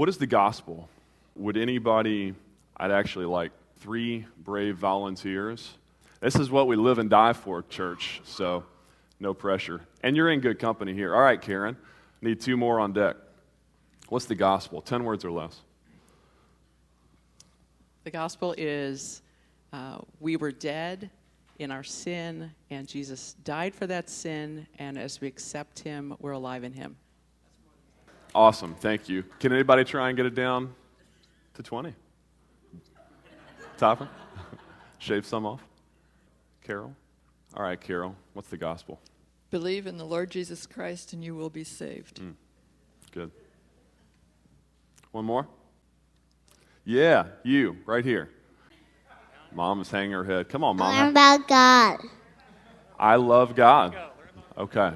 What is the gospel? Would anybody, I'd actually like three brave volunteers. This is what we live and die for, church, so no pressure. And you're in good company here. All right, Karen, need two more on deck. What's the gospel? Ten words or less. The gospel is uh, we were dead in our sin, and Jesus died for that sin, and as we accept him, we're alive in him. Awesome, thank you. Can anybody try and get it down to 20? Topper? Shave some off? Carol? All right, Carol, what's the gospel? Believe in the Lord Jesus Christ and you will be saved. Mm, good. One more? Yeah, you, right here. Mom is hanging her head. Come on, Mom. Learn about God. I love God. Okay.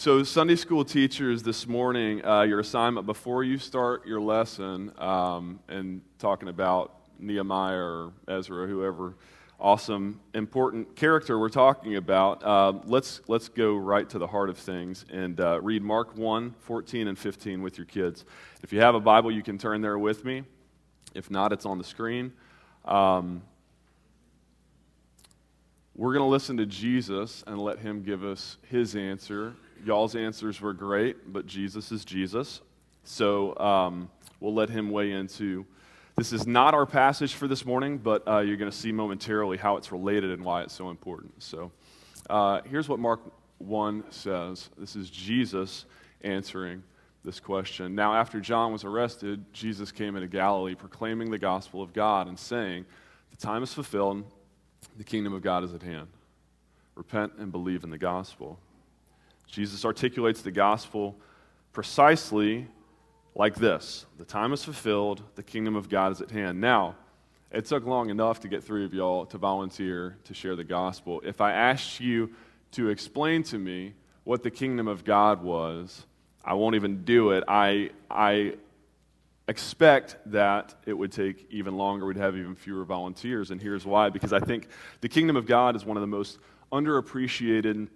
So, Sunday school teachers, this morning, uh, your assignment before you start your lesson um, and talking about Nehemiah or Ezra, whoever awesome, important character we're talking about, uh, let's, let's go right to the heart of things and uh, read Mark 1 14 and 15 with your kids. If you have a Bible, you can turn there with me. If not, it's on the screen. Um, we're going to listen to Jesus and let him give us his answer. Y'all's answers were great, but Jesus is Jesus. So um, we'll let him weigh into. This is not our passage for this morning, but uh, you're going to see momentarily how it's related and why it's so important. So uh, here's what Mark 1 says this is Jesus answering this question. Now, after John was arrested, Jesus came into Galilee proclaiming the gospel of God and saying, The time is fulfilled, the kingdom of God is at hand. Repent and believe in the gospel. Jesus articulates the gospel precisely like this The time is fulfilled, the kingdom of God is at hand. Now, it took long enough to get three of y'all to volunteer to share the gospel. If I asked you to explain to me what the kingdom of God was, I won't even do it. I, I expect that it would take even longer. We'd have even fewer volunteers. And here's why because I think the kingdom of God is one of the most underappreciated,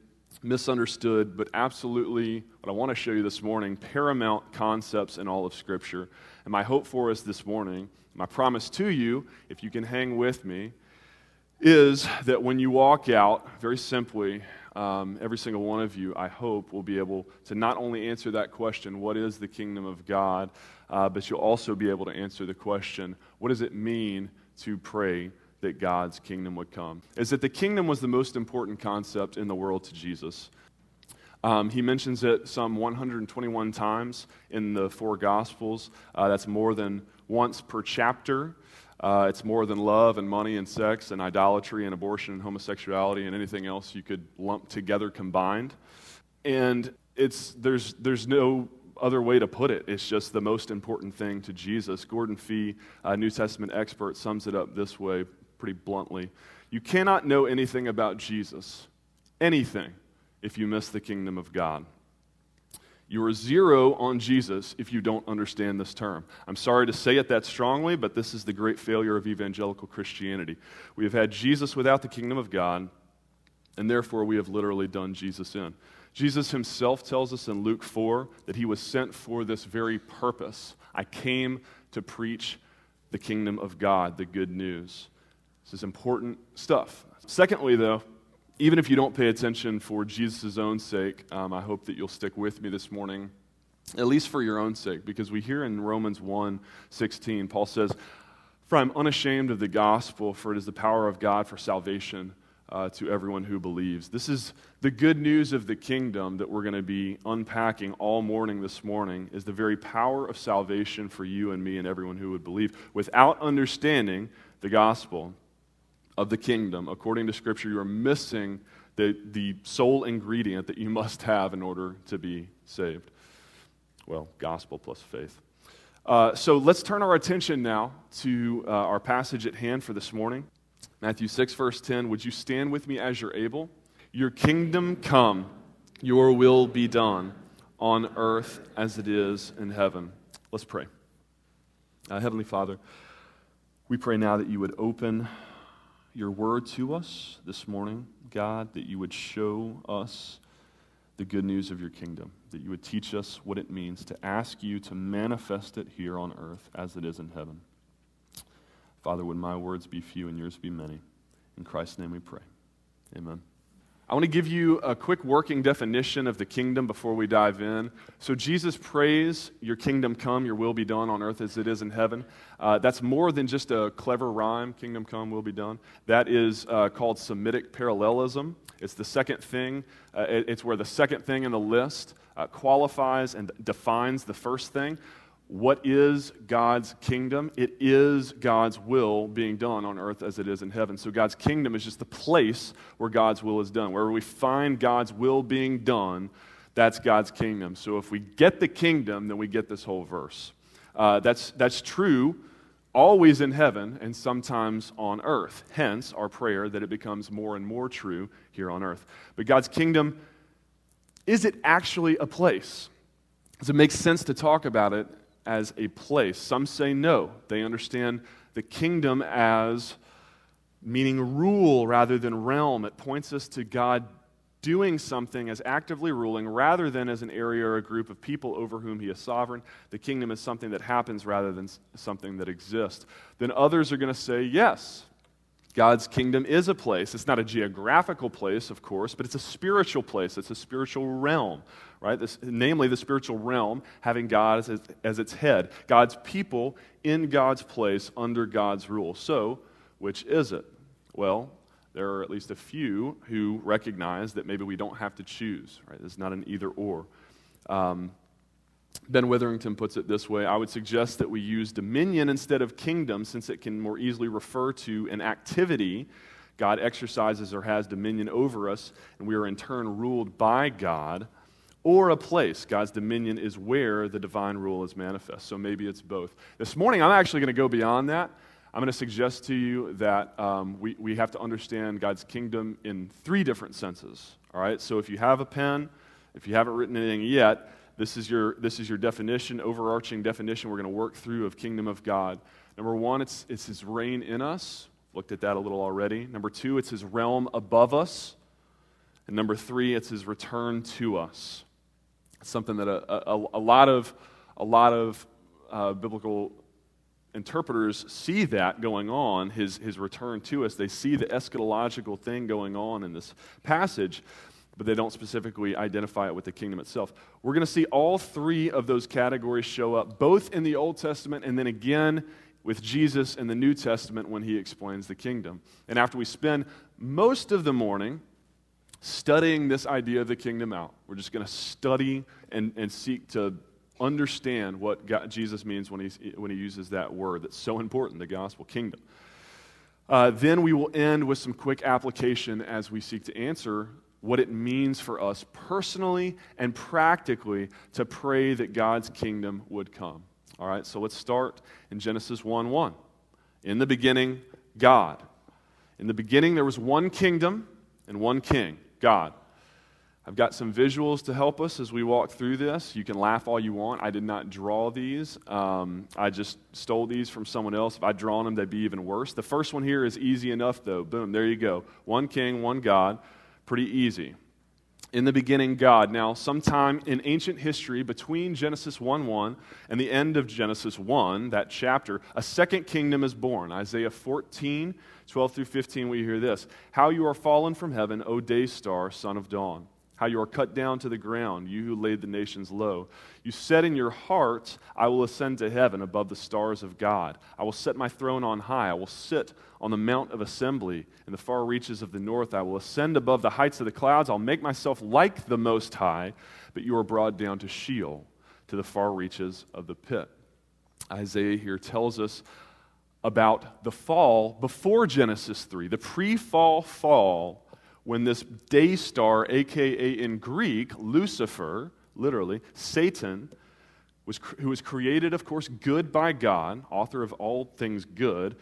misunderstood, but absolutely what I want to show you this morning paramount concepts in all of Scripture. And my hope for us this morning, my promise to you, if you can hang with me, is that when you walk out, very simply, um, every single one of you, I hope, will be able to not only answer that question, what is the kingdom of God, uh, but you'll also be able to answer the question, what does it mean to pray that God's kingdom would come? Is that the kingdom was the most important concept in the world to Jesus. Um, he mentions it some 121 times in the four Gospels. Uh, that's more than once per chapter. Uh, it's more than love and money and sex and idolatry and abortion and homosexuality and anything else you could lump together combined. And it's, there's, there's no other way to put it. It's just the most important thing to Jesus. Gordon Fee, a New Testament expert, sums it up this way pretty bluntly You cannot know anything about Jesus, anything, if you miss the kingdom of God. You are zero on Jesus if you don't understand this term. I'm sorry to say it that strongly, but this is the great failure of evangelical Christianity. We have had Jesus without the kingdom of God, and therefore we have literally done Jesus in. Jesus himself tells us in Luke 4 that he was sent for this very purpose. I came to preach the kingdom of God, the good news. This is important stuff. Secondly, though, even if you don't pay attention for Jesus' own sake, um, I hope that you'll stick with me this morning, at least for your own sake, because we hear in Romans 1 16, Paul says, For I'm unashamed of the gospel, for it is the power of God for salvation uh, to everyone who believes. This is the good news of the kingdom that we're going to be unpacking all morning this morning, is the very power of salvation for you and me and everyone who would believe. Without understanding the gospel, of the kingdom, according to Scripture, you are missing the, the sole ingredient that you must have in order to be saved. Well, gospel plus faith. Uh, so let's turn our attention now to uh, our passage at hand for this morning. Matthew 6, verse 10. Would you stand with me as you're able? Your kingdom come, your will be done on earth as it is in heaven. Let's pray. Uh, Heavenly Father, we pray now that you would open your word to us this morning, God, that you would show us the good news of your kingdom, that you would teach us what it means to ask you to manifest it here on earth as it is in heaven. Father, would my words be few and yours be many? In Christ's name we pray. Amen. I want to give you a quick working definition of the kingdom before we dive in. So, Jesus prays, Your kingdom come, your will be done on earth as it is in heaven. Uh, that's more than just a clever rhyme, kingdom come, will be done. That is uh, called Semitic parallelism. It's the second thing, uh, it, it's where the second thing in the list uh, qualifies and defines the first thing. What is God's kingdom? It is God's will being done on earth as it is in heaven. So God's kingdom is just the place where God's will is done. Where we find God's will being done, that's God's kingdom. So if we get the kingdom, then we get this whole verse. Uh, that's, that's true always in heaven and sometimes on earth. Hence, our prayer that it becomes more and more true here on earth. But God's kingdom, is it actually a place? Does it make sense to talk about it as a place. Some say no. They understand the kingdom as meaning rule rather than realm. It points us to God doing something as actively ruling rather than as an area or a group of people over whom he is sovereign. The kingdom is something that happens rather than something that exists. Then others are going to say, yes, God's kingdom is a place. It's not a geographical place, of course, but it's a spiritual place. It's a spiritual realm, right? This, namely, the spiritual realm having God as, as its head. God's people in God's place under God's rule. So, which is it? Well, there are at least a few who recognize that maybe we don't have to choose, right? It's not an either or. Um, Ben Witherington puts it this way I would suggest that we use dominion instead of kingdom since it can more easily refer to an activity. God exercises or has dominion over us, and we are in turn ruled by God, or a place. God's dominion is where the divine rule is manifest. So maybe it's both. This morning, I'm actually going to go beyond that. I'm going to suggest to you that um, we, we have to understand God's kingdom in three different senses. All right? So if you have a pen, if you haven't written anything yet, this is your, this is your definition, overarching definition we're going to work through of kingdom of God. Number one, it's, it's his reign in us. Looked at that a little already. Number two, it's his realm above us. And number three, it's his return to us. It's something that a, a, a lot of, a lot of uh, biblical interpreters see that going on, his, his return to us. They see the eschatological thing going on in this passage but they don't specifically identify it with the kingdom itself. We're going to see all three of those categories show up, both in the Old Testament and then again with Jesus in the New Testament when he explains the kingdom. And after we spend most of the morning studying this idea of the kingdom out, we're just going to study and, and seek to understand what God, Jesus means when, he's, when he uses that word that's so important, the gospel kingdom. Uh, then we will end with some quick application as we seek to answer what it means for us personally and practically to pray that God's kingdom would come. All right, so let's start in Genesis 1 1. In the beginning, God. In the beginning, there was one kingdom and one king, God. I've got some visuals to help us as we walk through this. You can laugh all you want. I did not draw these. Um, I just stole these from someone else. If I'd drawn them, they'd be even worse. The first one here is easy enough, though. Boom, there you go. One king, one God. Pretty easy. In the beginning, God. Now, sometime in ancient history, between Genesis 1 1 and the end of Genesis 1, that chapter, a second kingdom is born. Isaiah 14, 12 through 15, we hear this How you are fallen from heaven, O day star, son of dawn how you are cut down to the ground, you who laid the nations low. You said in your heart, I will ascend to heaven above the stars of God. I will set my throne on high. I will sit on the mount of assembly in the far reaches of the north. I will ascend above the heights of the clouds. I'll make myself like the Most High, but you are brought down to Sheol, to the far reaches of the pit. Isaiah here tells us about the fall before Genesis 3, the pre fall fall when this day star, aka in Greek, Lucifer, literally, Satan, was, who was created, of course, good by God, author of all things good,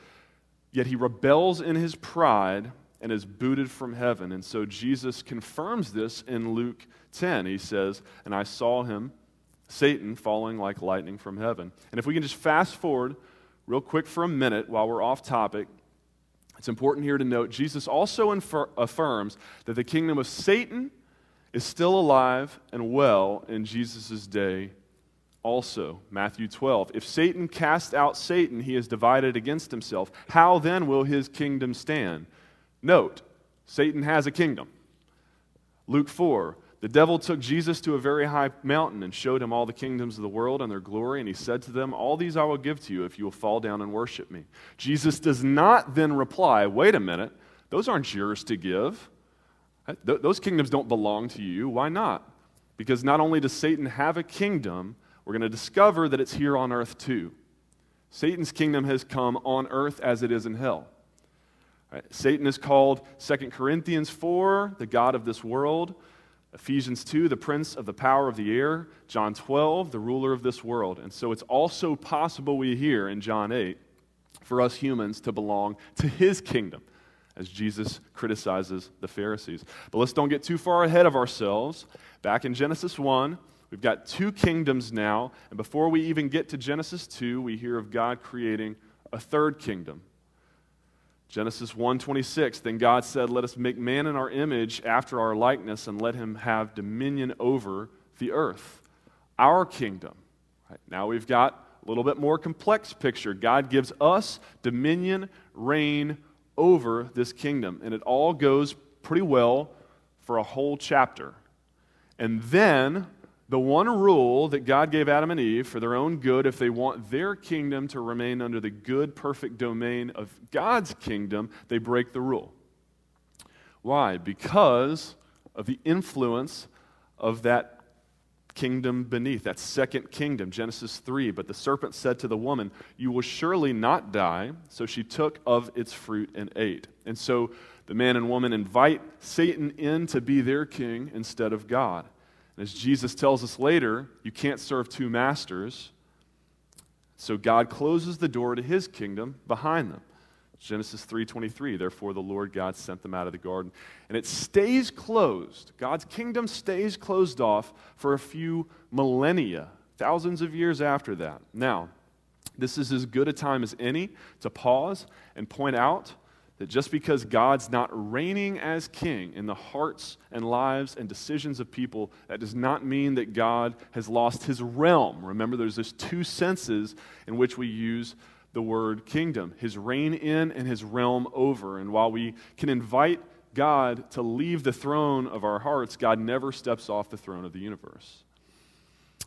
yet he rebels in his pride and is booted from heaven. And so Jesus confirms this in Luke 10. He says, And I saw him, Satan, falling like lightning from heaven. And if we can just fast forward real quick for a minute while we're off topic it's important here to note Jesus also infer- affirms that the kingdom of Satan is still alive and well in Jesus' day also. Matthew 12. If Satan cast out Satan, he is divided against himself. How then will his kingdom stand? Note, Satan has a kingdom. Luke 4. The devil took Jesus to a very high mountain and showed him all the kingdoms of the world and their glory, and he said to them, All these I will give to you if you will fall down and worship me. Jesus does not then reply, Wait a minute, those aren't yours to give. Those kingdoms don't belong to you. Why not? Because not only does Satan have a kingdom, we're going to discover that it's here on earth too. Satan's kingdom has come on earth as it is in hell. Right? Satan is called 2 Corinthians 4, the God of this world. Ephesians 2, the prince of the power of the air. John 12, the ruler of this world. And so it's also possible we hear in John 8 for us humans to belong to his kingdom as Jesus criticizes the Pharisees. But let's don't get too far ahead of ourselves. Back in Genesis 1, we've got two kingdoms now. And before we even get to Genesis 2, we hear of God creating a third kingdom Genesis 1:26 Then God said, "Let us make man in our image after our likeness and let him have dominion over the earth." Our kingdom. Right? Now we've got a little bit more complex picture. God gives us dominion, reign over this kingdom, and it all goes pretty well for a whole chapter. And then the one rule that God gave Adam and Eve for their own good, if they want their kingdom to remain under the good, perfect domain of God's kingdom, they break the rule. Why? Because of the influence of that kingdom beneath, that second kingdom, Genesis 3. But the serpent said to the woman, You will surely not die. So she took of its fruit and ate. And so the man and woman invite Satan in to be their king instead of God. And as Jesus tells us later, you can't serve two masters. So God closes the door to his kingdom behind them. Genesis 3:23 Therefore the Lord God sent them out of the garden and it stays closed God's kingdom stays closed off for a few millennia thousands of years after that now this is as good a time as any to pause and point out that just because God's not reigning as king in the hearts and lives and decisions of people, that does not mean that God has lost his realm. Remember, there's these two senses in which we use the word kingdom his reign in and his realm over. And while we can invite God to leave the throne of our hearts, God never steps off the throne of the universe.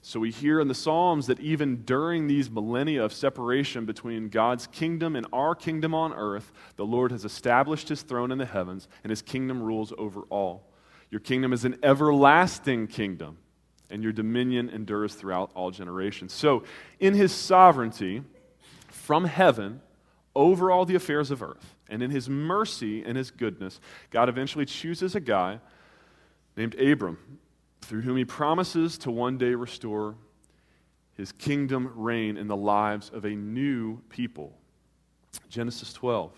So we hear in the Psalms that even during these millennia of separation between God's kingdom and our kingdom on earth, the Lord has established his throne in the heavens, and his kingdom rules over all. Your kingdom is an everlasting kingdom, and your dominion endures throughout all generations. So, in his sovereignty, from heaven, over all the affairs of earth, and in his mercy and his goodness, God eventually chooses a guy named Abram through whom he promises to one day restore his kingdom reign in the lives of a new people. Genesis 12.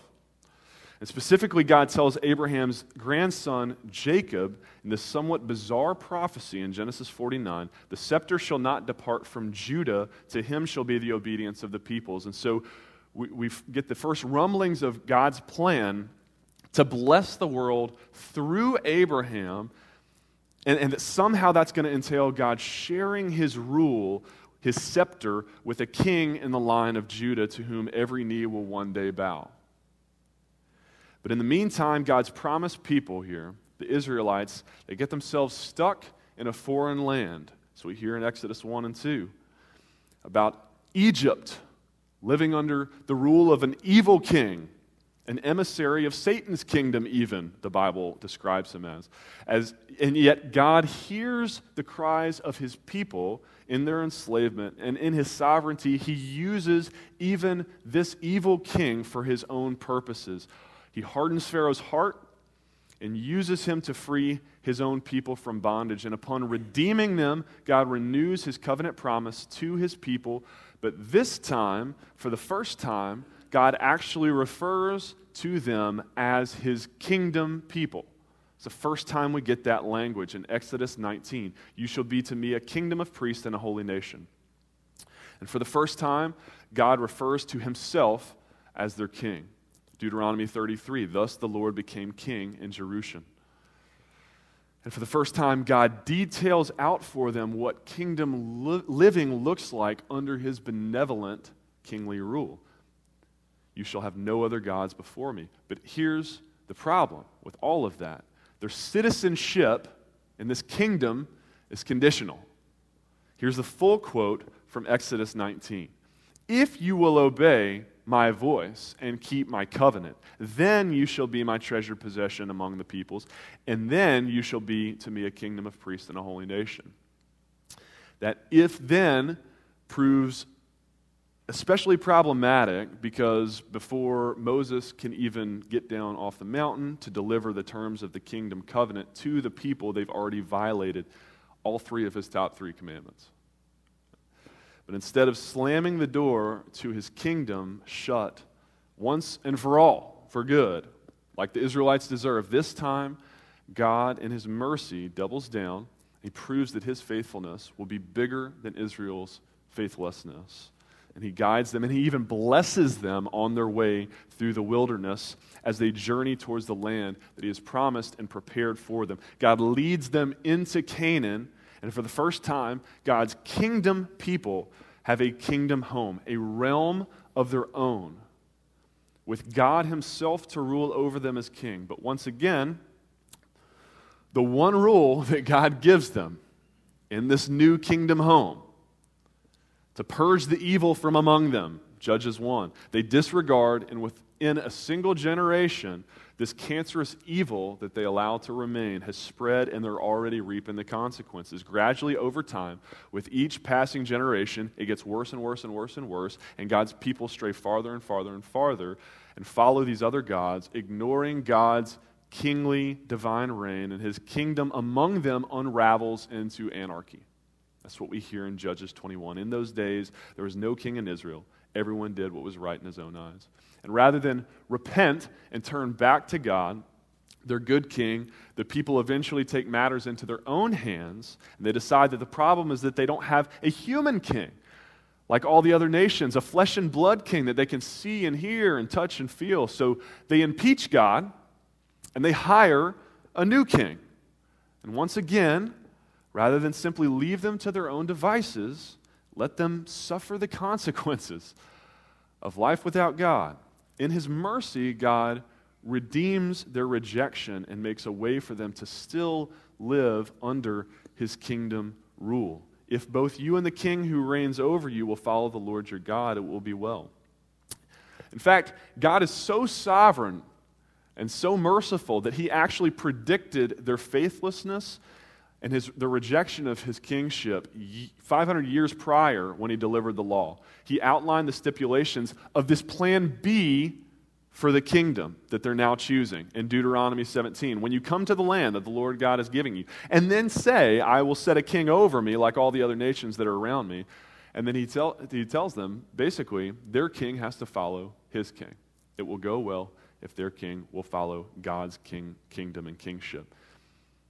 And specifically, God tells Abraham's grandson Jacob in this somewhat bizarre prophecy in Genesis 49 the scepter shall not depart from Judah, to him shall be the obedience of the peoples. And so we, we get the first rumblings of God's plan to bless the world through Abraham and, and that somehow that's going to entail God sharing his rule, his scepter, with a king in the line of Judah to whom every knee will one day bow. But in the meantime, God's promised people here, the Israelites, they get themselves stuck in a foreign land. So we hear in Exodus 1 and 2 about Egypt living under the rule of an evil king an emissary of Satan's kingdom, even, the Bible describes him as. as. And yet, God hears the cries of his people in their enslavement, and in his sovereignty, he uses even this evil king for his own purposes. He hardens Pharaoh's heart and uses him to free his own people from bondage. And upon redeeming them, God renews his covenant promise to his people. But this time, for the first time, God actually refers to them as his kingdom people. It's the first time we get that language in Exodus 19. You shall be to me a kingdom of priests and a holy nation. And for the first time, God refers to himself as their king. Deuteronomy 33 Thus the Lord became king in Jerusalem. And for the first time, God details out for them what kingdom li- living looks like under his benevolent kingly rule. You shall have no other gods before me. But here's the problem with all of that their citizenship in this kingdom is conditional. Here's the full quote from Exodus 19 If you will obey my voice and keep my covenant, then you shall be my treasured possession among the peoples, and then you shall be to me a kingdom of priests and a holy nation. That if then proves especially problematic because before Moses can even get down off the mountain to deliver the terms of the kingdom covenant to the people, they've already violated all three of his top three commandments. But instead of slamming the door to his kingdom shut once and for all, for good, like the Israelites deserve, this time God, in his mercy, doubles down. He proves that his faithfulness will be bigger than Israel's faithlessness. And he guides them, and he even blesses them on their way through the wilderness as they journey towards the land that he has promised and prepared for them. God leads them into Canaan and for the first time, God's kingdom people have a kingdom home, a realm of their own, with God Himself to rule over them as king. But once again, the one rule that God gives them in this new kingdom home to purge the evil from among them, Judges 1. They disregard, and within a single generation, this cancerous evil that they allow to remain has spread and they're already reaping the consequences. Gradually, over time, with each passing generation, it gets worse and worse and worse and worse, and God's people stray farther and farther and farther and follow these other gods, ignoring God's kingly divine reign, and his kingdom among them unravels into anarchy. That's what we hear in Judges 21. In those days, there was no king in Israel. Everyone did what was right in his own eyes. And rather than repent and turn back to God, their good king, the people eventually take matters into their own hands, and they decide that the problem is that they don't have a human king like all the other nations, a flesh and blood king that they can see and hear and touch and feel. So they impeach God and they hire a new king. And once again, rather than simply leave them to their own devices, let them suffer the consequences of life without God. In his mercy, God redeems their rejection and makes a way for them to still live under his kingdom rule. If both you and the king who reigns over you will follow the Lord your God, it will be well. In fact, God is so sovereign and so merciful that he actually predicted their faithlessness and his, the rejection of his kingship 500 years prior when he delivered the law. He outlined the stipulations of this plan B for the kingdom that they're now choosing in Deuteronomy 17. When you come to the land that the Lord God is giving you, and then say, I will set a king over me like all the other nations that are around me. And then he, tell, he tells them basically, their king has to follow his king. It will go well if their king will follow God's king, kingdom and kingship.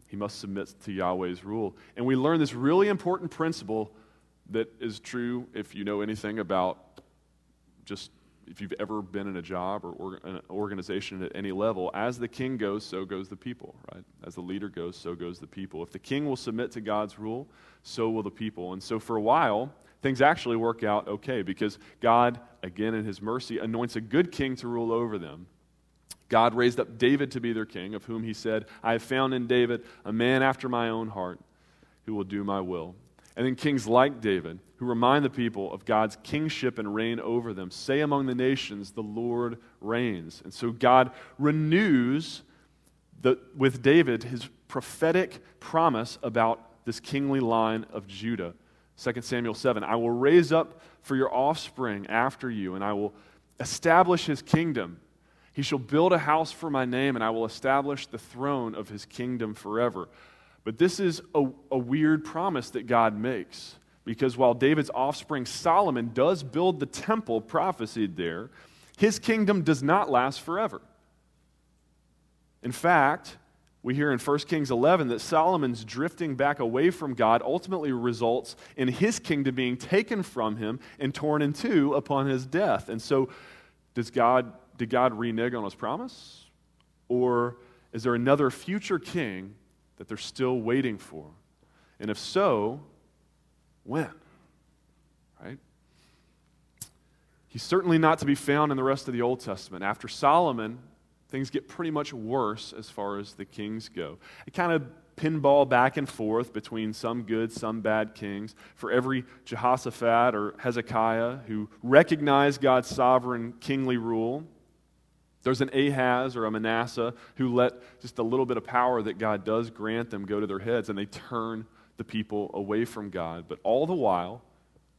He must submit to Yahweh's rule. And we learn this really important principle that is true if you know anything about just if you've ever been in a job or, an organization at any level. As the king goes, so goes the people, right? As the leader goes, so goes the people. If the king will submit to God's rule, so will the people. And so for a while, things actually work out okay because God, again in his mercy, anoints a good king to rule over them. God raised up David to be their king, of whom he said, I have found in David a man after my own heart who will do my will. And then kings like David, who remind the people of God's kingship and reign over them, say among the nations, The Lord reigns. And so God renews the, with David his prophetic promise about this kingly line of Judah. 2 Samuel 7 I will raise up for your offspring after you, and I will establish his kingdom he shall build a house for my name, and I will establish the throne of his kingdom forever. But this is a, a, weird promise that God makes. Because while David's offspring Solomon does build the temple prophesied there, his kingdom does not last forever. In fact, we hear in 1 Kings 11 that Solomon's drifting back away from God ultimately results in his kingdom being taken from him and torn in two upon his death. And so, does God did God renege on his promise? Or is there another future king that they're still waiting for? And if so, when? Right? He's certainly not to be found in the rest of the Old Testament. After Solomon, things get pretty much worse as far as the kings go. It kind of pinball back and forth between some good, some bad kings. For every Jehoshaphat or Hezekiah who recognized God's sovereign kingly rule, there's an Ahaz or a Manasseh who let just a little bit of power that God does grant them go to their heads and they turn the people away from God. But all the while,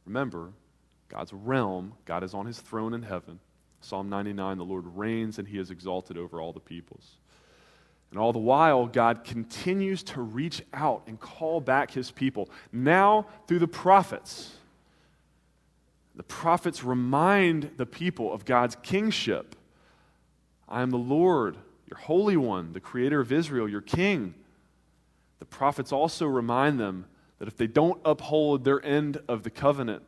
remember, God's realm, God is on his throne in heaven. Psalm 99 the Lord reigns and he is exalted over all the peoples. And all the while, God continues to reach out and call back his people, now through the prophets. The prophets remind the people of God's kingship. I am the Lord, your Holy One, the Creator of Israel, your King. The prophets also remind them that if they don't uphold their end of the covenant,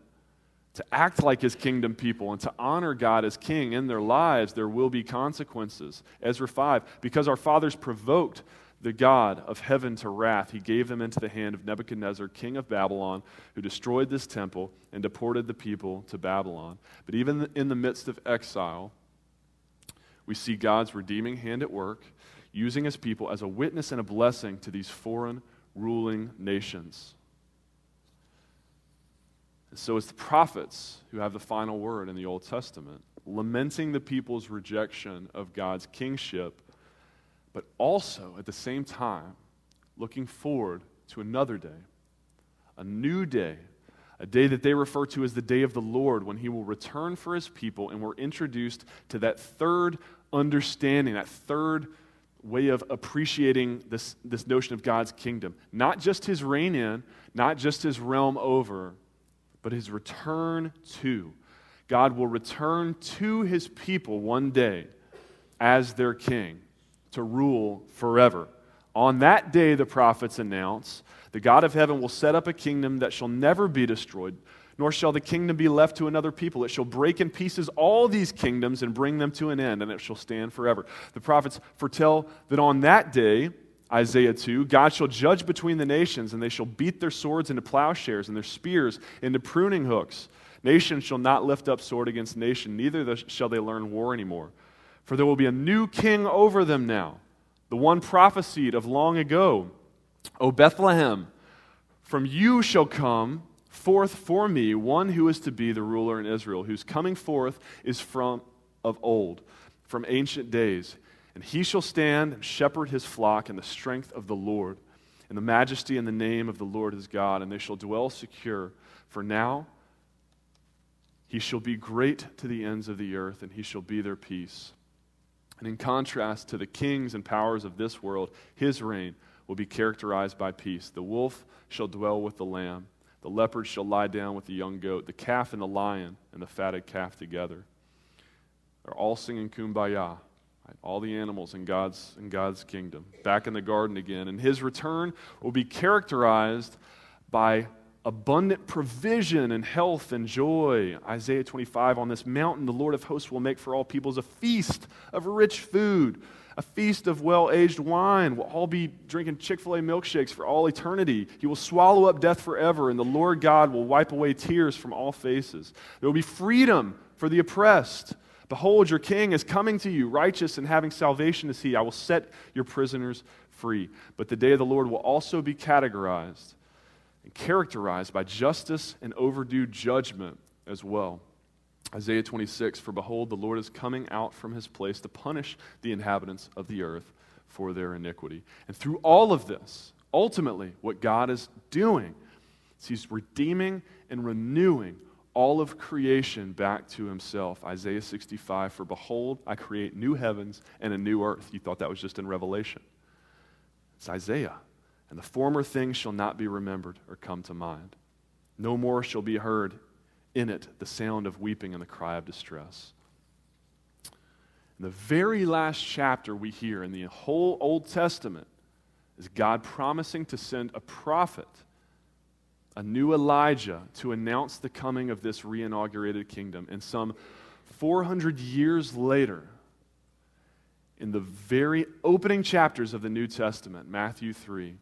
to act like his kingdom people and to honor God as king in their lives, there will be consequences. Ezra 5 Because our fathers provoked the God of heaven to wrath, he gave them into the hand of Nebuchadnezzar, king of Babylon, who destroyed this temple and deported the people to Babylon. But even in the midst of exile, we see God's redeeming hand at work, using his people as a witness and a blessing to these foreign ruling nations. And so it's the prophets who have the final word in the Old Testament, lamenting the people's rejection of God's kingship, but also at the same time looking forward to another day, a new day, a day that they refer to as the day of the Lord when he will return for his people. And we're introduced to that third understanding, that third way of appreciating this, this notion of God's kingdom. Not just his reign in, not just his realm over, but his return to. God will return to his people one day as their king to rule forever. On that day, the prophets announce, the God of heaven will set up a kingdom that shall never be destroyed, nor shall the kingdom be left to another people. It shall break in pieces all these kingdoms and bring them to an end, and it shall stand forever. The prophets foretell that on that day, Isaiah 2 God shall judge between the nations, and they shall beat their swords into plowshares and their spears into pruning hooks. Nation shall not lift up sword against nation, neither shall they learn war anymore. For there will be a new king over them now, the one prophesied of long ago. O Bethlehem, from you shall come forth for me one who is to be the ruler in Israel, whose coming forth is from of old, from ancient days. And he shall stand and shepherd his flock in the strength of the Lord, in the majesty and the name of the Lord his God, and they shall dwell secure. For now he shall be great to the ends of the earth, and he shall be their peace. And in contrast to the kings and powers of this world, his reign will be characterized by peace. The wolf shall dwell with the lamb, the leopard shall lie down with the young goat, the calf and the lion and the fatted calf together. They're all singing kumbaya Right? All the animals in God's, in God's kingdom, back in the garden again. And his return will be characterized by abundant provision and health and joy. Isaiah 25 On this mountain, the Lord of hosts will make for all peoples a feast of rich food, a feast of well aged wine. We'll all be drinking Chick fil A milkshakes for all eternity. He will swallow up death forever, and the Lord God will wipe away tears from all faces. There will be freedom for the oppressed. Behold, your king is coming to you, righteous and having salvation is he. I will set your prisoners free. But the day of the Lord will also be categorized and characterized by justice and overdue judgment as well. Isaiah 26 For behold, the Lord is coming out from his place to punish the inhabitants of the earth for their iniquity. And through all of this, ultimately, what God is doing is he's redeeming and renewing all of creation back to himself. Isaiah 65 For behold, I create new heavens and a new earth. You thought that was just in Revelation. It's Isaiah. And the former things shall not be remembered or come to mind. No more shall be heard in it the sound of weeping and the cry of distress. In the very last chapter we hear in the whole Old Testament is God promising to send a prophet a new Elijah to announce the coming of this reinaugurated kingdom. And some 400 years later, in the very opening chapters of the New Testament, Matthew 3,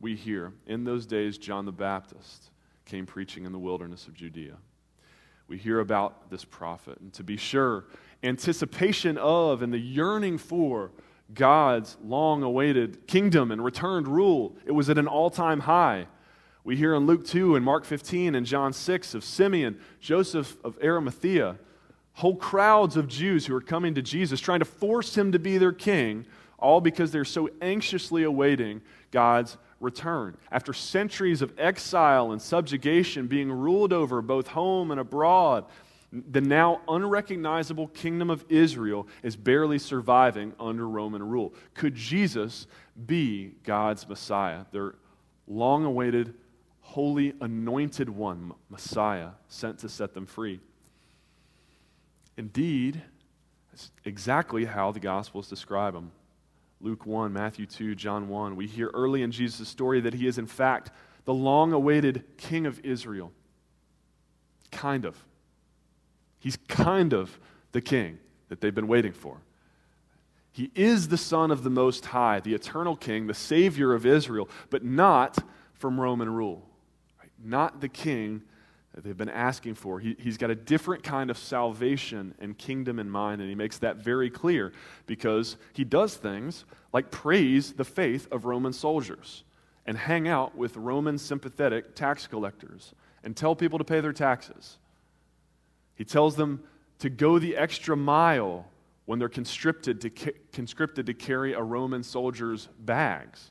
we hear, In those days, John the Baptist came preaching in the wilderness of Judea. We hear about this prophet. And to be sure, anticipation of and the yearning for God's long awaited kingdom and returned rule, it was at an all time high. We hear in Luke 2 and Mark 15 and John 6 of Simeon, Joseph of Arimathea, whole crowds of Jews who are coming to Jesus, trying to force him to be their king, all because they're so anxiously awaiting God's return. After centuries of exile and subjugation, being ruled over both home and abroad, the now unrecognizable kingdom of Israel is barely surviving under Roman rule. Could Jesus be God's Messiah, their long awaited, holy, anointed one, Messiah, sent to set them free? Indeed, that's exactly how the Gospels describe him. Luke 1, Matthew 2, John 1. We hear early in Jesus' story that he is, in fact, the long awaited King of Israel. Kind of. He's kind of the king that they've been waiting for. He is the Son of the Most High, the eternal King, the Savior of Israel, but not from Roman rule. Not the King they've been asking for. He, has got a different kind of salvation and kingdom in mind, and he makes that very clear because he does things like praise the faith of Roman soldiers and hang out with Roman sympathetic tax collectors and tell people to pay their taxes. He tells them to go the extra mile when they're conscripted to, conscripted to carry a Roman soldier's bags.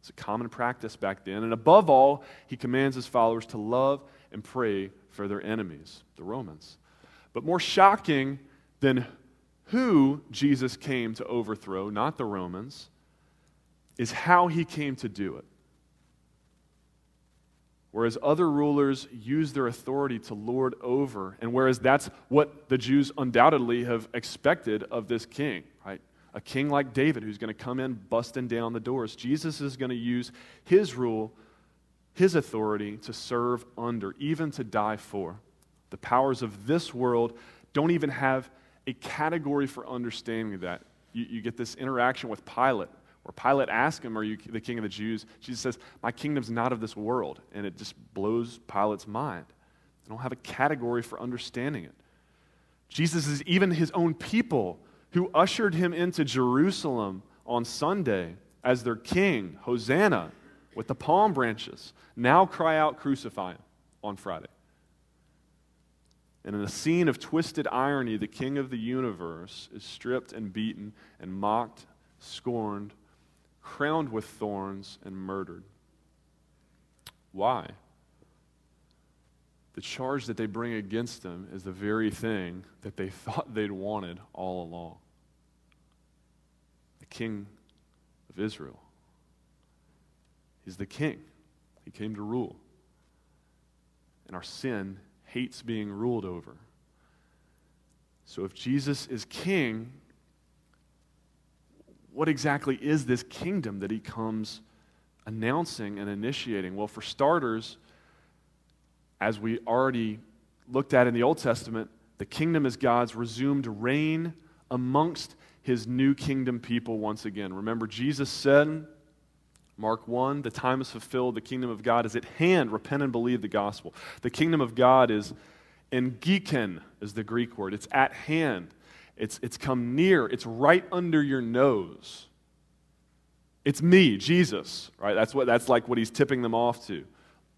It's a common practice back then. And above all, he commands his followers to love and pray for their enemies, the Romans. But more shocking than who Jesus came to overthrow, not the Romans, is how he came to do it. Whereas other rulers use their authority to lord over, and whereas that's what the Jews undoubtedly have expected of this king, right? A king like David who's going to come in busting down the doors. Jesus is going to use his rule his authority to serve under, even to die for. The powers of this world don't even have a category for understanding that. You, you get this interaction with Pilate, where Pilate asks him, Are you the king of the Jews? Jesus says, My kingdom's not of this world. And it just blows Pilate's mind. They don't have a category for understanding it. Jesus is even his own people who ushered him into Jerusalem on Sunday as their king, Hosanna with the palm branches. Now cry out, crucify him on Friday. And in a scene of twisted irony, the king of the universe is stripped and beaten and mocked, scorned, crowned with thorns, and murdered. Why? The charge that they bring against him is the very thing that they thought they'd wanted all along. The king of Israel. He's the king. He came to rule. And our sin hates being ruled over. So if Jesus is king, what exactly is this kingdom that he comes announcing and initiating? Well, for starters, as we already looked at in the Old Testament, the kingdom is God's resumed reign amongst his new kingdom people once again. Remember, Jesus said, Mark 1, the time is fulfilled, the kingdom of God is at hand. Repent and believe the gospel. The kingdom of God is engiken, is the Greek word. It's at hand. It's, it's come near. It's right under your nose. It's me, Jesus, right? That's, what, that's like what he's tipping them off to.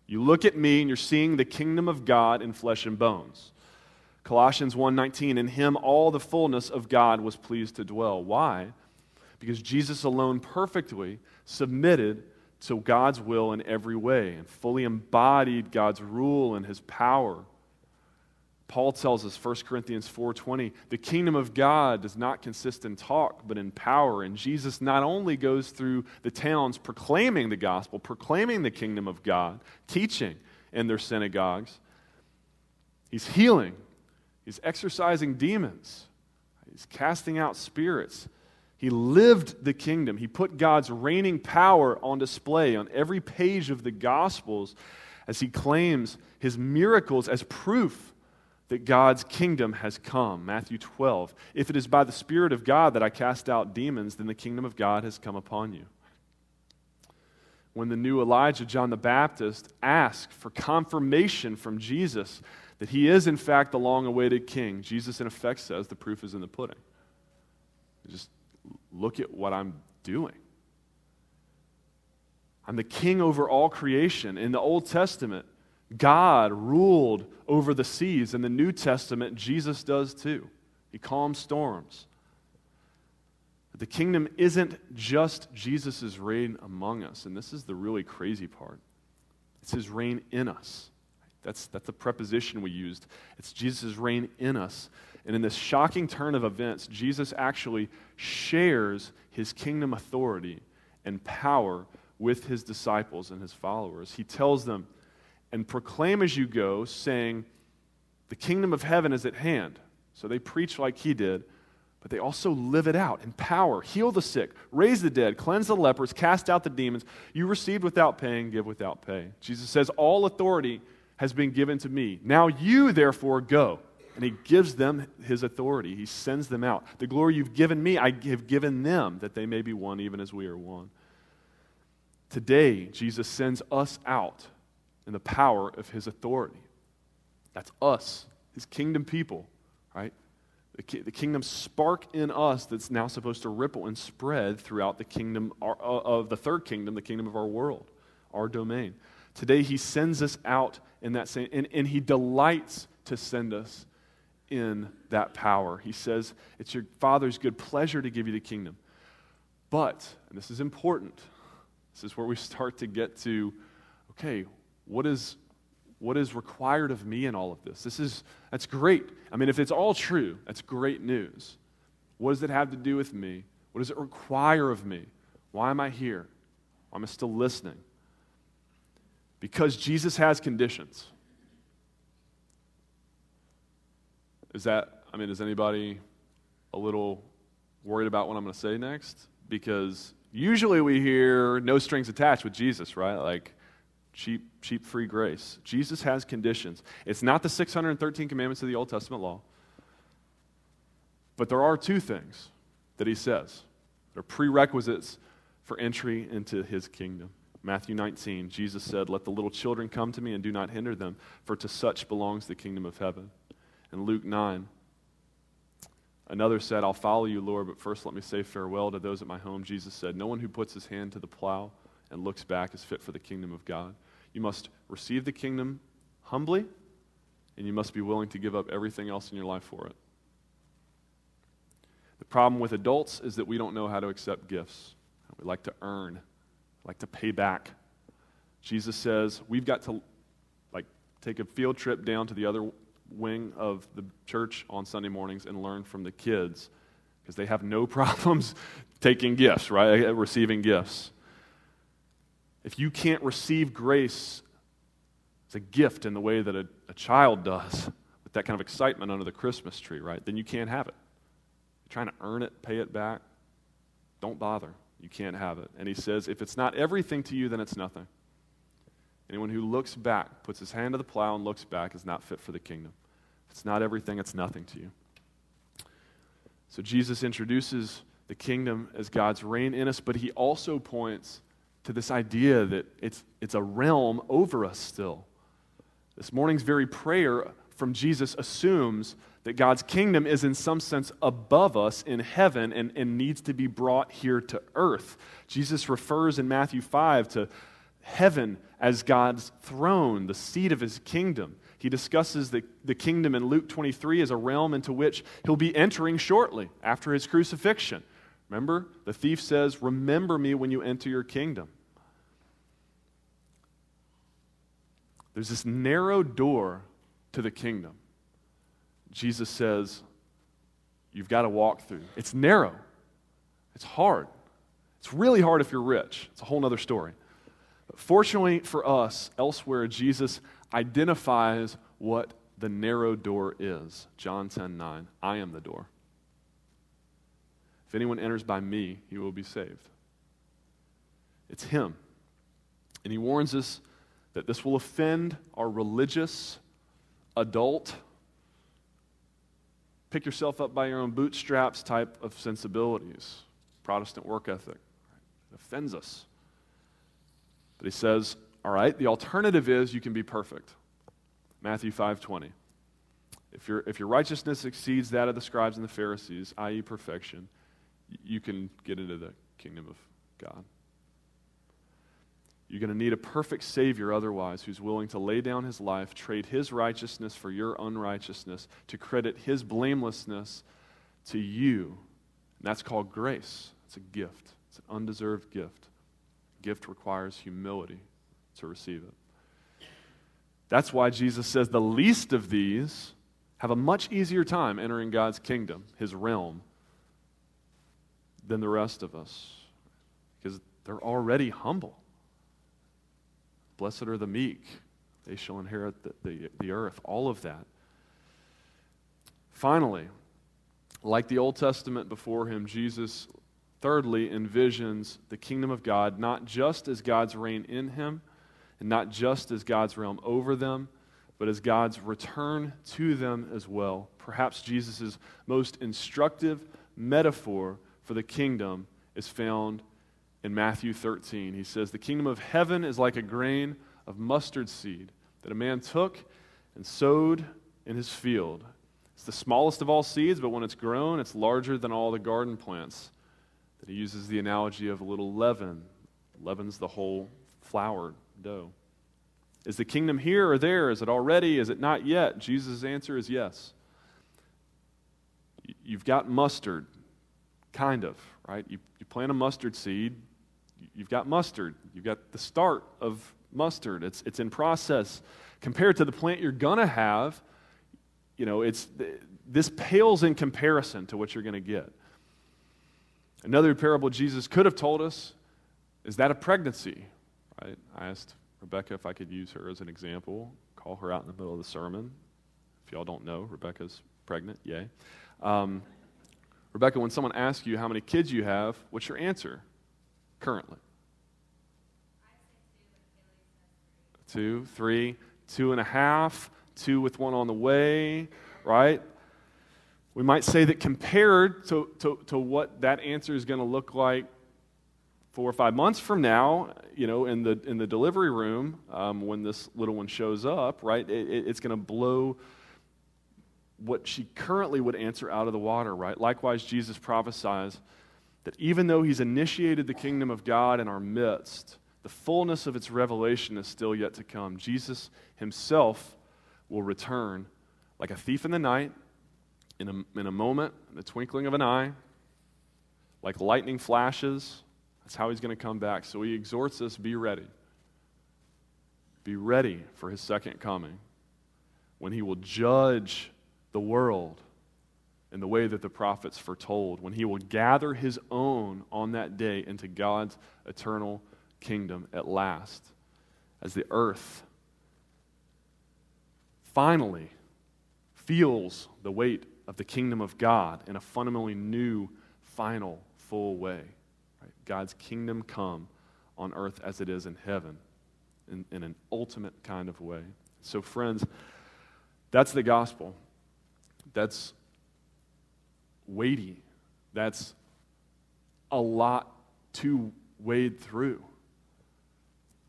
You look at me and you're seeing the kingdom of God in flesh and bones. Colossians 1:19 in him all the fullness of God was pleased to dwell. Why? Because Jesus alone perfectly submitted to God's will in every way and fully embodied God's rule and his power. Paul tells us 1 Corinthians 4:20, the kingdom of God does not consist in talk but in power. And Jesus not only goes through the towns proclaiming the gospel, proclaiming the kingdom of God, teaching in their synagogues, he's healing, he's exorcising demons, he's casting out spirits. He lived the kingdom. He put God's reigning power on display on every page of the Gospels as he claims his miracles as proof that God's kingdom has come. Matthew 12. If it is by the Spirit of God that I cast out demons, then the kingdom of God has come upon you. When the new Elijah, John the Baptist, asked for confirmation from Jesus that he is, in fact, the long awaited king, Jesus, in effect, says the proof is in the pudding. Just look at what I'm doing. I'm the king over all creation. In the Old Testament, God ruled over the seas. In the New Testament, Jesus does too. He calms storms. But the kingdom isn't just Jesus' reign among us, and this is the really crazy part. It's his reign in us. That's, that's the preposition we used. It's Jesus' reign in us. And in this shocking turn of events, Jesus actually shares his kingdom authority and power with his disciples and his followers. He tells them, and proclaim as you go, saying, The kingdom of heaven is at hand. So they preach like he did, but they also live it out in power. Heal the sick, raise the dead, cleanse the lepers, cast out the demons. You received without paying, give without pay. Jesus says, All authority has been given to me. Now you, therefore, go. And he gives them his authority. He sends them out. The glory you've given me, I have given them, that they may be one, even as we are one. Today, Jesus sends us out in the power of his authority. That's us, his kingdom people, right? The, kingdom spark in us that's now supposed to ripple and spread throughout the kingdom uh, of the third kingdom, the kingdom of our world, our domain. Today, he sends us out in that same, and, and he delights to send us in that power. He says, It's your Father's good pleasure to give you the kingdom. But, and this is important, this is where we start to get to okay, what is, what is required of me in all of this? This is, that's great. I mean, if it's all true, that's great news. What does it have to do with me? What does it require of me? Why am I here? Why am I still listening? Because Jesus has conditions. Is that, I mean, is anybody a little worried about what I'm going to say next? Because Usually we hear no strings attached with Jesus, right? Like cheap, cheap free grace. Jesus has conditions. It's not the 613 commandments of the Old Testament law. But there are two things that he says. that are prerequisites for entry into his kingdom. Matthew 19, Jesus said, Let the little children come to me and do not hinder them, for to such belongs the kingdom of heaven. And Luke 9, Another said, I'll follow you, Lord, but first let me say farewell to those at my home. Jesus said, No one who puts his hand to the plow and looks back is fit for the kingdom of God. You must receive the kingdom humbly, and you must be willing to give up everything else in your life for it. The problem with adults is that we don't know how to accept gifts. We like to earn, like to pay back. Jesus says we've got to like take a field trip down to the other wing of the church on Sunday mornings and learn from the kids because they have no problems taking gifts, right? Uh, receiving gifts. If you can't receive grace as a gift in the way that a, a child does, with that kind of excitement under the Christmas tree, right, then you can't have it. You're trying to earn it, pay it back. Don't bother. You can't have it. And he says, if it's not everything to you, then it's nothing. Anyone who looks back, puts his hand to the plow and looks back, is not fit for the kingdom. It's not everything, it's nothing to you. So Jesus introduces the kingdom as God's reign in us, but he also points to this idea that it's, it's a realm over us still. This morning's very prayer from Jesus assumes that God's kingdom is, in some sense, above us in heaven and, and needs to be brought here to earth. Jesus refers in Matthew 5 to heaven as God's throne, the seat of his kingdom. He discusses the, the kingdom in Luke 23 as a realm into which he'll be entering shortly after his crucifixion. Remember, the thief says, Remember me when you enter your kingdom. There's this narrow door to the kingdom. Jesus says, You've got to walk through. It's narrow, it's hard. It's really hard if you're rich. It's a whole other story. Fortunately for us, elsewhere, Jesus identifies what the narrow door is. John 10 9. I am the door. If anyone enters by me, he will be saved. It's Him. And He warns us that this will offend our religious, adult, pick yourself up by your own bootstraps type of sensibilities, Protestant work ethic. It offends us. But he says, all right, the alternative is you can be perfect. Matthew 5:20. If, your if your righteousness exceeds that of the scribes and the Pharisees, i.e., perfection, you can get into the kingdom of God. You're going to need a perfect Savior otherwise who's willing to lay down his life, trade his righteousness for your unrighteousness, to credit his blamelessness to you. And that's called grace. It's a gift, it's an undeserved gift. Gift requires humility to receive it. That's why Jesus says the least of these have a much easier time entering God's kingdom, his realm, than the rest of us because they're already humble. Blessed are the meek, they shall inherit the, the, the earth. All of that. Finally, like the Old Testament before him, Jesus thirdly envisions the kingdom of God not just as God's reign in him and not just as God's realm over them, but as God's return to them as well. Perhaps Jesus' most instructive metaphor for the kingdom is found in Matthew 13. He says, The kingdom of heaven is like a grain of mustard seed that a man took and sowed in his field. It's the smallest of all seeds, but when it's grown, it's larger than all the garden plants. That he uses the analogy of a little leaven. Leaven's the whole flour dough. Is the kingdom here or there? Is it already? Is it not yet? Jesus' answer is yes. You've got mustard. Kind of, right? You, you plant a mustard seed, you've got mustard. You've got the start of mustard. It's, it's in process. Compared to the plant you're going to have, you know, it's, this pales in comparison to what you're going to get. Another parable Jesus could have told us is that of pregnancy, right? I asked Rebecca if I could use her as an example, call her out in the middle of the sermon. If y'all don't know, Rebecca's pregnant, yay. Um, Rebecca, when someone asks you how many kids you have, what's your answer currently? Two, three, two and a half, two with one on the way, right? We might say that compared to, to, to what that answer is going to look like four or five months from now, you know, in the, in the delivery room, um, when this little one shows up, right, it, it, it's going to blow what she currently would answer out of the water, right? Likewise, Jesus prophesies that even though he's initiated the kingdom of God in our midst, the fullness of its revelation is still yet to come. Jesus himself will return like a thief in the night, in a, in a moment, in the twinkling of an eye, like lightning flashes. That's how he's going to come back. So he exhorts us be ready. Be ready for his second coming when he will judge the world in the way that the prophets foretold, when he will gather his own on that day into God's eternal kingdom at last, as the earth finally feels the weight of the kingdom of God in a fundamentally new, final, full way. Right? God's kingdom come on earth as it is in heaven in, in an ultimate kind of way. So, friends, that's the gospel. That's weighty. That's a lot to wade through.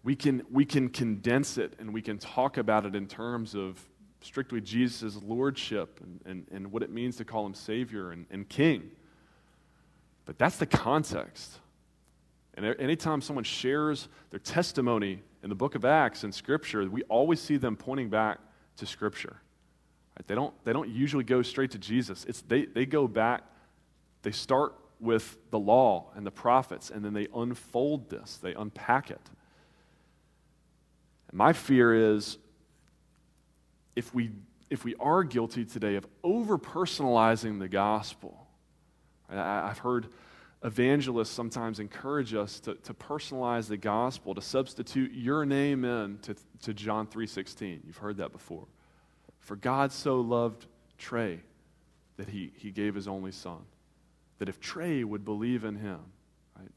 We can, we can condense it and we can talk about it in terms of strictly Jesus' lordship and, and, and what it means to call him Savior and, and King. But that's the context. And anytime someone shares their testimony in the book of Acts and Scripture, we always see them pointing back to Scripture. Right? They, don't, they don't usually go straight to Jesus. It's, they, they go back, they start with the law and the prophets, and then they unfold this, they unpack it. And my fear is if we, if we are guilty today of over personalizing the gospel, I've heard evangelists sometimes encourage us to, to personalize the gospel, to substitute your name in to, to John 3.16. You've heard that before. For God so loved Trey that he, he gave his only son. That if Trey would believe in him, right?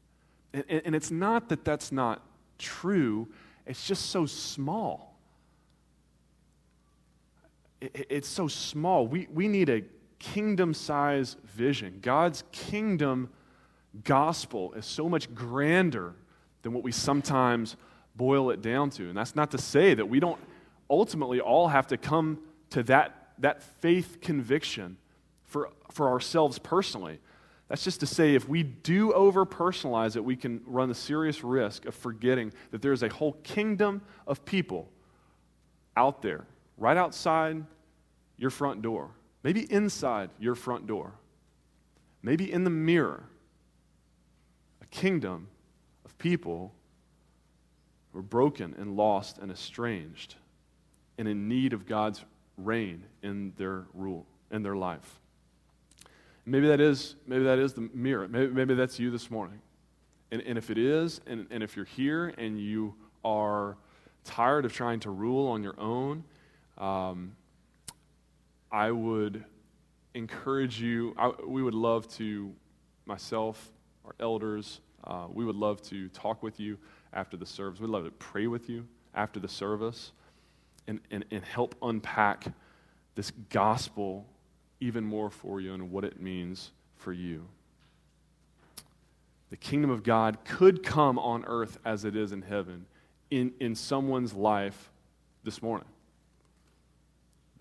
And, and, and it's not that that's not true, it's just so small. It, it's so small. We, we need a kingdom size vision. God's kingdom gospel is so much grander than what we sometimes boil it down to. And that's not to say that we don't ultimately all have to come to that, that faith conviction for, for ourselves personally. That's just to say, if we do over personalize it, we can run the serious risk of forgetting that there's a whole kingdom of people out there, right outside your front door, maybe inside your front door, maybe in the mirror, a kingdom of people who are broken and lost and estranged and in need of God's reign in their rule, in their life. Maybe that is, maybe that is the mirror. Maybe, maybe that's you this morning. And, and if it is, and, and if you're here and you are tired of trying to rule on your own, um, I would encourage you. I, we would love to, myself, our elders, uh, we would love to talk with you after the service. We'd love to pray with you after the service and, and, and help unpack this gospel even more for you and what it means for you. The kingdom of God could come on earth as it is in heaven in, in someone's life this morning.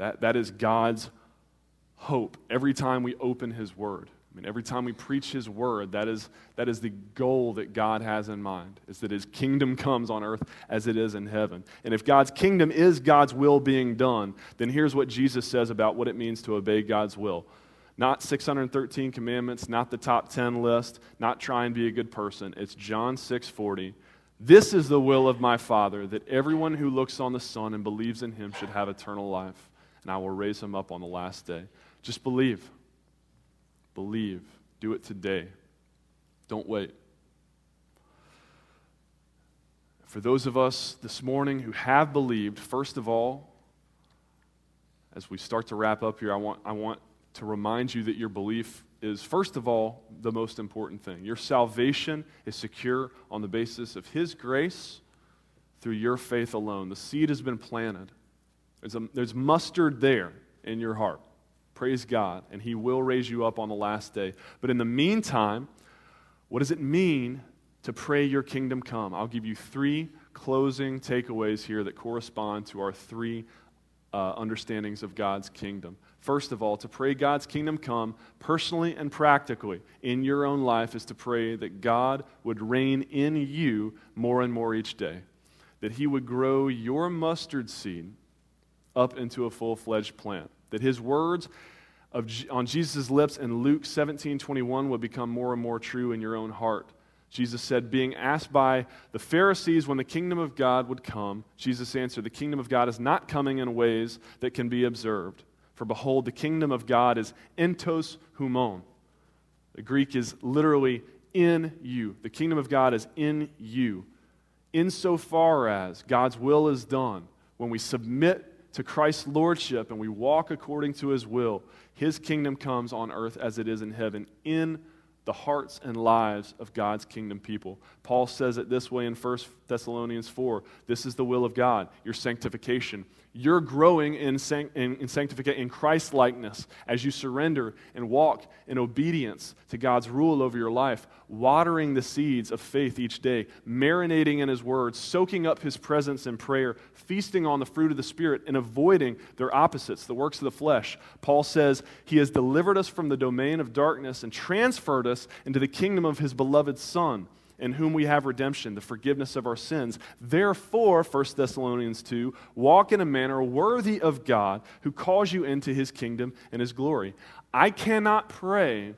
That, that is God's hope every time we open His Word. I mean, every time we preach His Word, that is, that is the goal that God has in mind, is that His kingdom comes on earth as it is in heaven. And if God's kingdom is God's will being done, then here's what Jesus says about what it means to obey God's will. Not 613 commandments, not the top 10 list, not try and be a good person. It's John 6:40. This is the will of my Father, that everyone who looks on the Son and believes in him should have eternal life, and I will raise him up on the last day. Just believe. Believe. Do it today. Don't wait. For those of us this morning who have believed, first of all, as we start to wrap up here, I want, I want to remind you that your belief is, first of all, the most important thing. Your salvation is secure on the basis of His grace through your faith alone. The seed has been planted, there's, a, there's mustard there in your heart. Praise God. And He will raise you up on the last day. But in the meantime, what does it mean to pray your kingdom come? I'll give you three closing takeaways here that correspond to our three uh, understandings of God's kingdom. First of all, to pray God's kingdom come personally and practically in your own life is to pray that God would reign in you more and more each day, that He would grow your mustard seed up into a full fledged plant that his words of, on Jesus' lips in Luke 17 21 would become more and more true in your own heart. Jesus said, being asked by the Pharisees when the kingdom of God would come, Jesus answered, The kingdom of God is not coming in ways that can be observed. For behold, the kingdom of God is entos humon. The Greek is literally in you. The kingdom of God is in you. Insofar as God's will is done, when we submit to Christ's lordship and we walk according to his will, his kingdom comes on earth as it is in heaven in the hearts and lives of God's kingdom people. Paul says it this way in 1 Thessalonians 4 This is the will of God, your sanctification you're growing in, in, in sanctification, in Christ likeness as you surrender and walk in obedience to God's rule over your life, watering the seeds of faith each day, marinating in His Word, soaking up His presence in prayer, feasting on the fruit of the Spirit, and avoiding their opposites, the works of the flesh. Paul says, He has delivered us from the domain of darkness and transferred us into the kingdom of His beloved Son in whom we have redemption, the forgiveness of our sins. Therefore, 1 Thessalonians 2, walk in a manner worthy of God who calls you into his kingdom and his glory. I cannot pray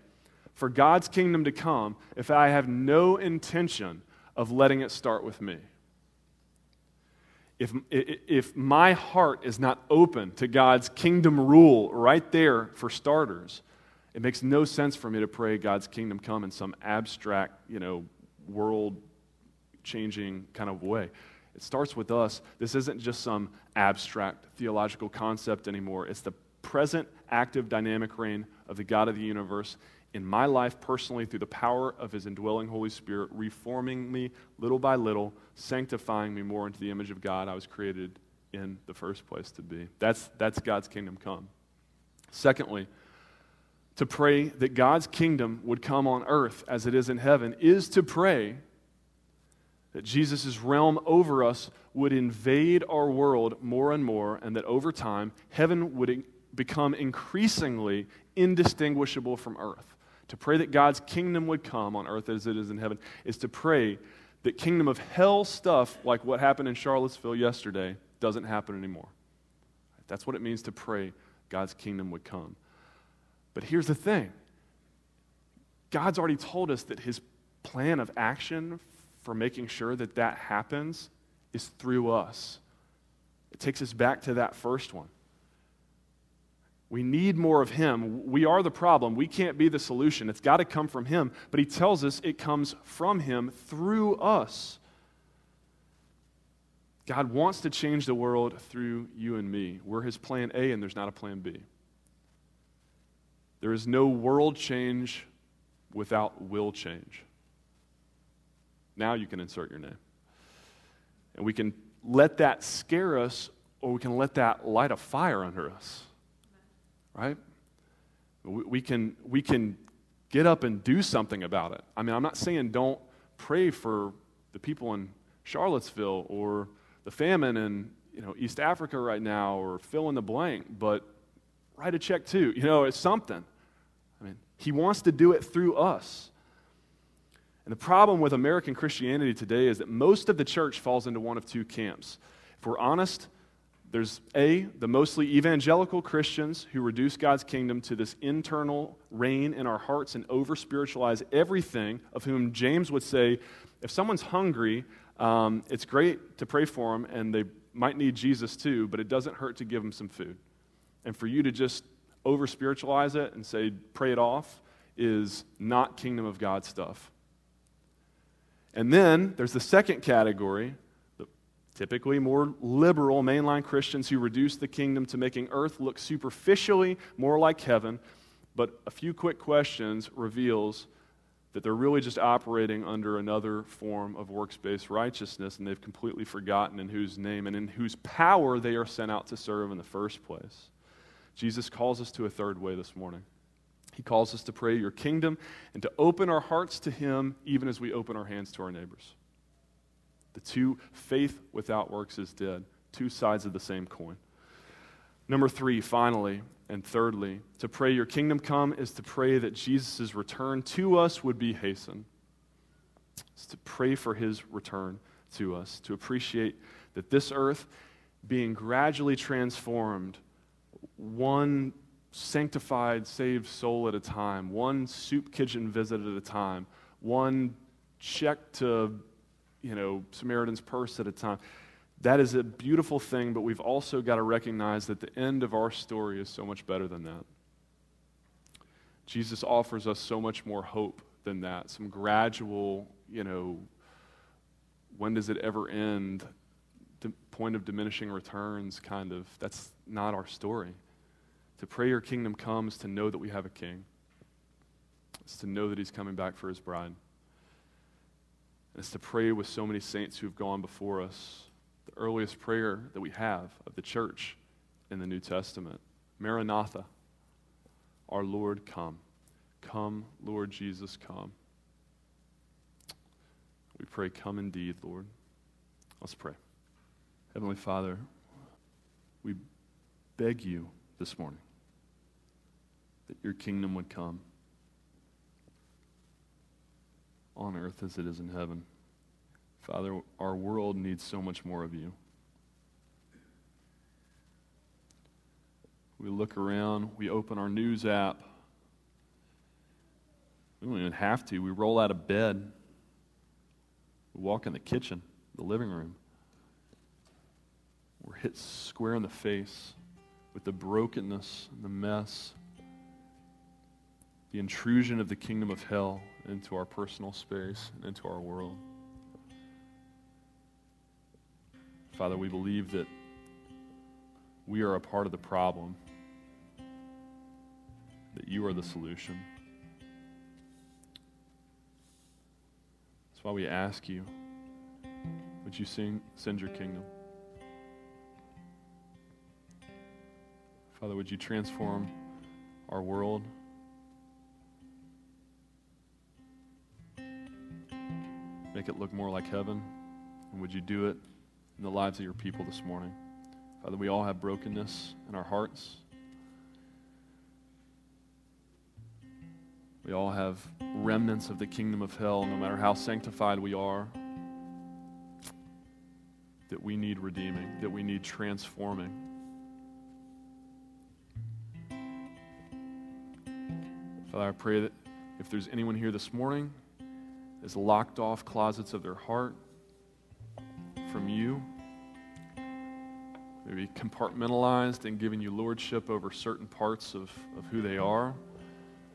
for God's kingdom to come if I have no intention of letting it start with me. If, if my heart is not open to God's kingdom rule right there for starters, it makes no sense for me to pray God's kingdom come in some abstract, you know, world changing kind of way. It starts with us. This isn't just some abstract theological concept anymore. It's the present, active, dynamic reign of the God of the universe in my life personally through the power of his indwelling Holy Spirit, reforming me little by little, sanctifying me more into the image of God I was created in the first place to be. That's, that's God's kingdom come. Secondly, to pray that God's kingdom would come on earth as it is in heaven is to pray that Jesus' realm over us would invade our world more and more, and that over time, heaven would become increasingly indistinguishable from earth. To pray that God's kingdom would come on earth as it is in heaven is to pray that kingdom of hell stuff, like what happened in Charlottesville yesterday, doesn't happen anymore. That's what it means to pray God's kingdom would come. But here's the thing God's already told us that his plan of action for making sure that that happens is through us. It takes us back to that first one. We need more of Him. We are the problem. We can't be the solution. It's got to come from Him. But He tells us it comes from Him through us. God wants to change the world through you and me. We're His plan A, and there's not a plan B. There is no world change without will change. Now you can insert your name. And we can let that scare us, or we can let that light a fire under us. Right? We can, we can get up and do something about it. I mean, I'm not saying don't pray for the people in Charlottesville or the famine in you know, East Africa right now or fill in the blank, but write a check too. You know, it's something. He wants to do it through us. And the problem with American Christianity today is that most of the church falls into one of two camps. If we're honest, there's A, the mostly evangelical Christians who reduce God's kingdom to this internal reign in our hearts and over spiritualize everything, of whom James would say, if someone's hungry, um, it's great to pray for them and they might need Jesus too, but it doesn't hurt to give them some food. And for you to just over spiritualize it and say, pray it off, is not kingdom of God stuff. And then there's the second category, the typically more liberal mainline Christians who reduce the kingdom to making earth look superficially more like heaven. But a few quick questions reveals that they're really just operating under another form of works based righteousness, and they've completely forgotten in whose name and in whose power they are sent out to serve in the first place. Jesus calls us to a third way this morning. He calls us to pray your kingdom and to open our hearts to Him even as we open our hands to our neighbors. The two, faith without works is dead, two sides of the same coin. Number three, finally, and thirdly, to pray your kingdom come is to pray that Jesus' return to us would be hastened. It's to pray for his return to us, to appreciate that this earth being gradually transformed, one sanctified, saved soul at a time, one soup kitchen visit at a time, one check to, you know, Samaritan's purse at a time. That is a beautiful thing, but we've also got to recognize that the end of our story is so much better than that. Jesus offers us so much more hope than that, some gradual, you know, when does it ever end, point of diminishing returns kind of. That's not our story. To pray your kingdom comes to know that we have a king. It's to know that he's coming back for his bride. And it's to pray with so many saints who have gone before us. The earliest prayer that we have of the church in the New Testament Maranatha, our Lord, come. Come, Lord Jesus, come. We pray, come indeed, Lord. Let's pray. Heavenly Father, we beg you this morning that your kingdom would come on earth as it is in heaven. Father, our world needs so much more of you. We look around, we open our news app. We don't even have to. We roll out of bed. We walk in the kitchen, the living room. We're hit square in the face with the brokenness the mess the intrusion of the kingdom of hell into our personal space and into our world. Father, we believe that we are a part of the problem, that you are the solution. That's why we ask you would you sing, send your kingdom? Father, would you transform our world? Make it look more like heaven. And would you do it in the lives of your people this morning? Father, we all have brokenness in our hearts. We all have remnants of the kingdom of hell, no matter how sanctified we are, that we need redeeming, that we need transforming. Father, I pray that if there's anyone here this morning that's locked off closets of their heart from you, maybe compartmentalized and giving you lordship over certain parts of, of who they are,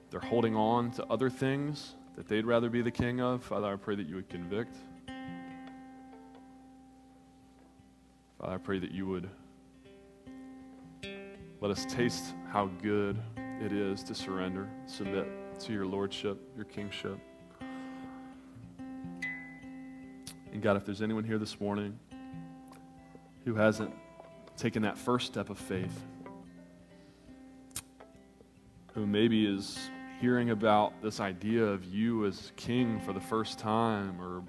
they're holding on to other things that they'd rather be the king of. Father, I pray that you would convict. Father, I pray that you would let us taste how good it is to surrender, submit to your lordship, your kingship. And God, if there's anyone here this morning who hasn't taken that first step of faith, who maybe is hearing about this idea of you as king for the first time or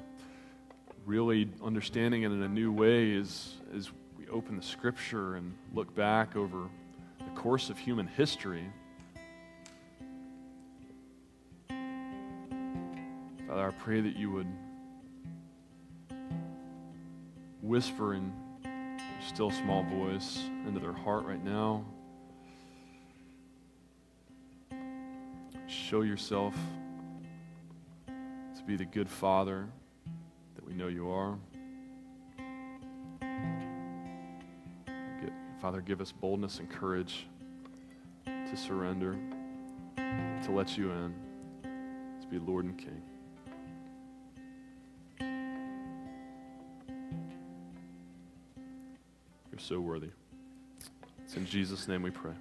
really understanding it in a new way as, as we open the scripture and look back over the course of human history. Father, I pray that you would whisper in your still small voice into their heart right now. Show yourself to be the good father that we know you are. Father, give us boldness and courage to surrender, to let you in, to be Lord and King. So worthy. It's in Jesus' name we pray.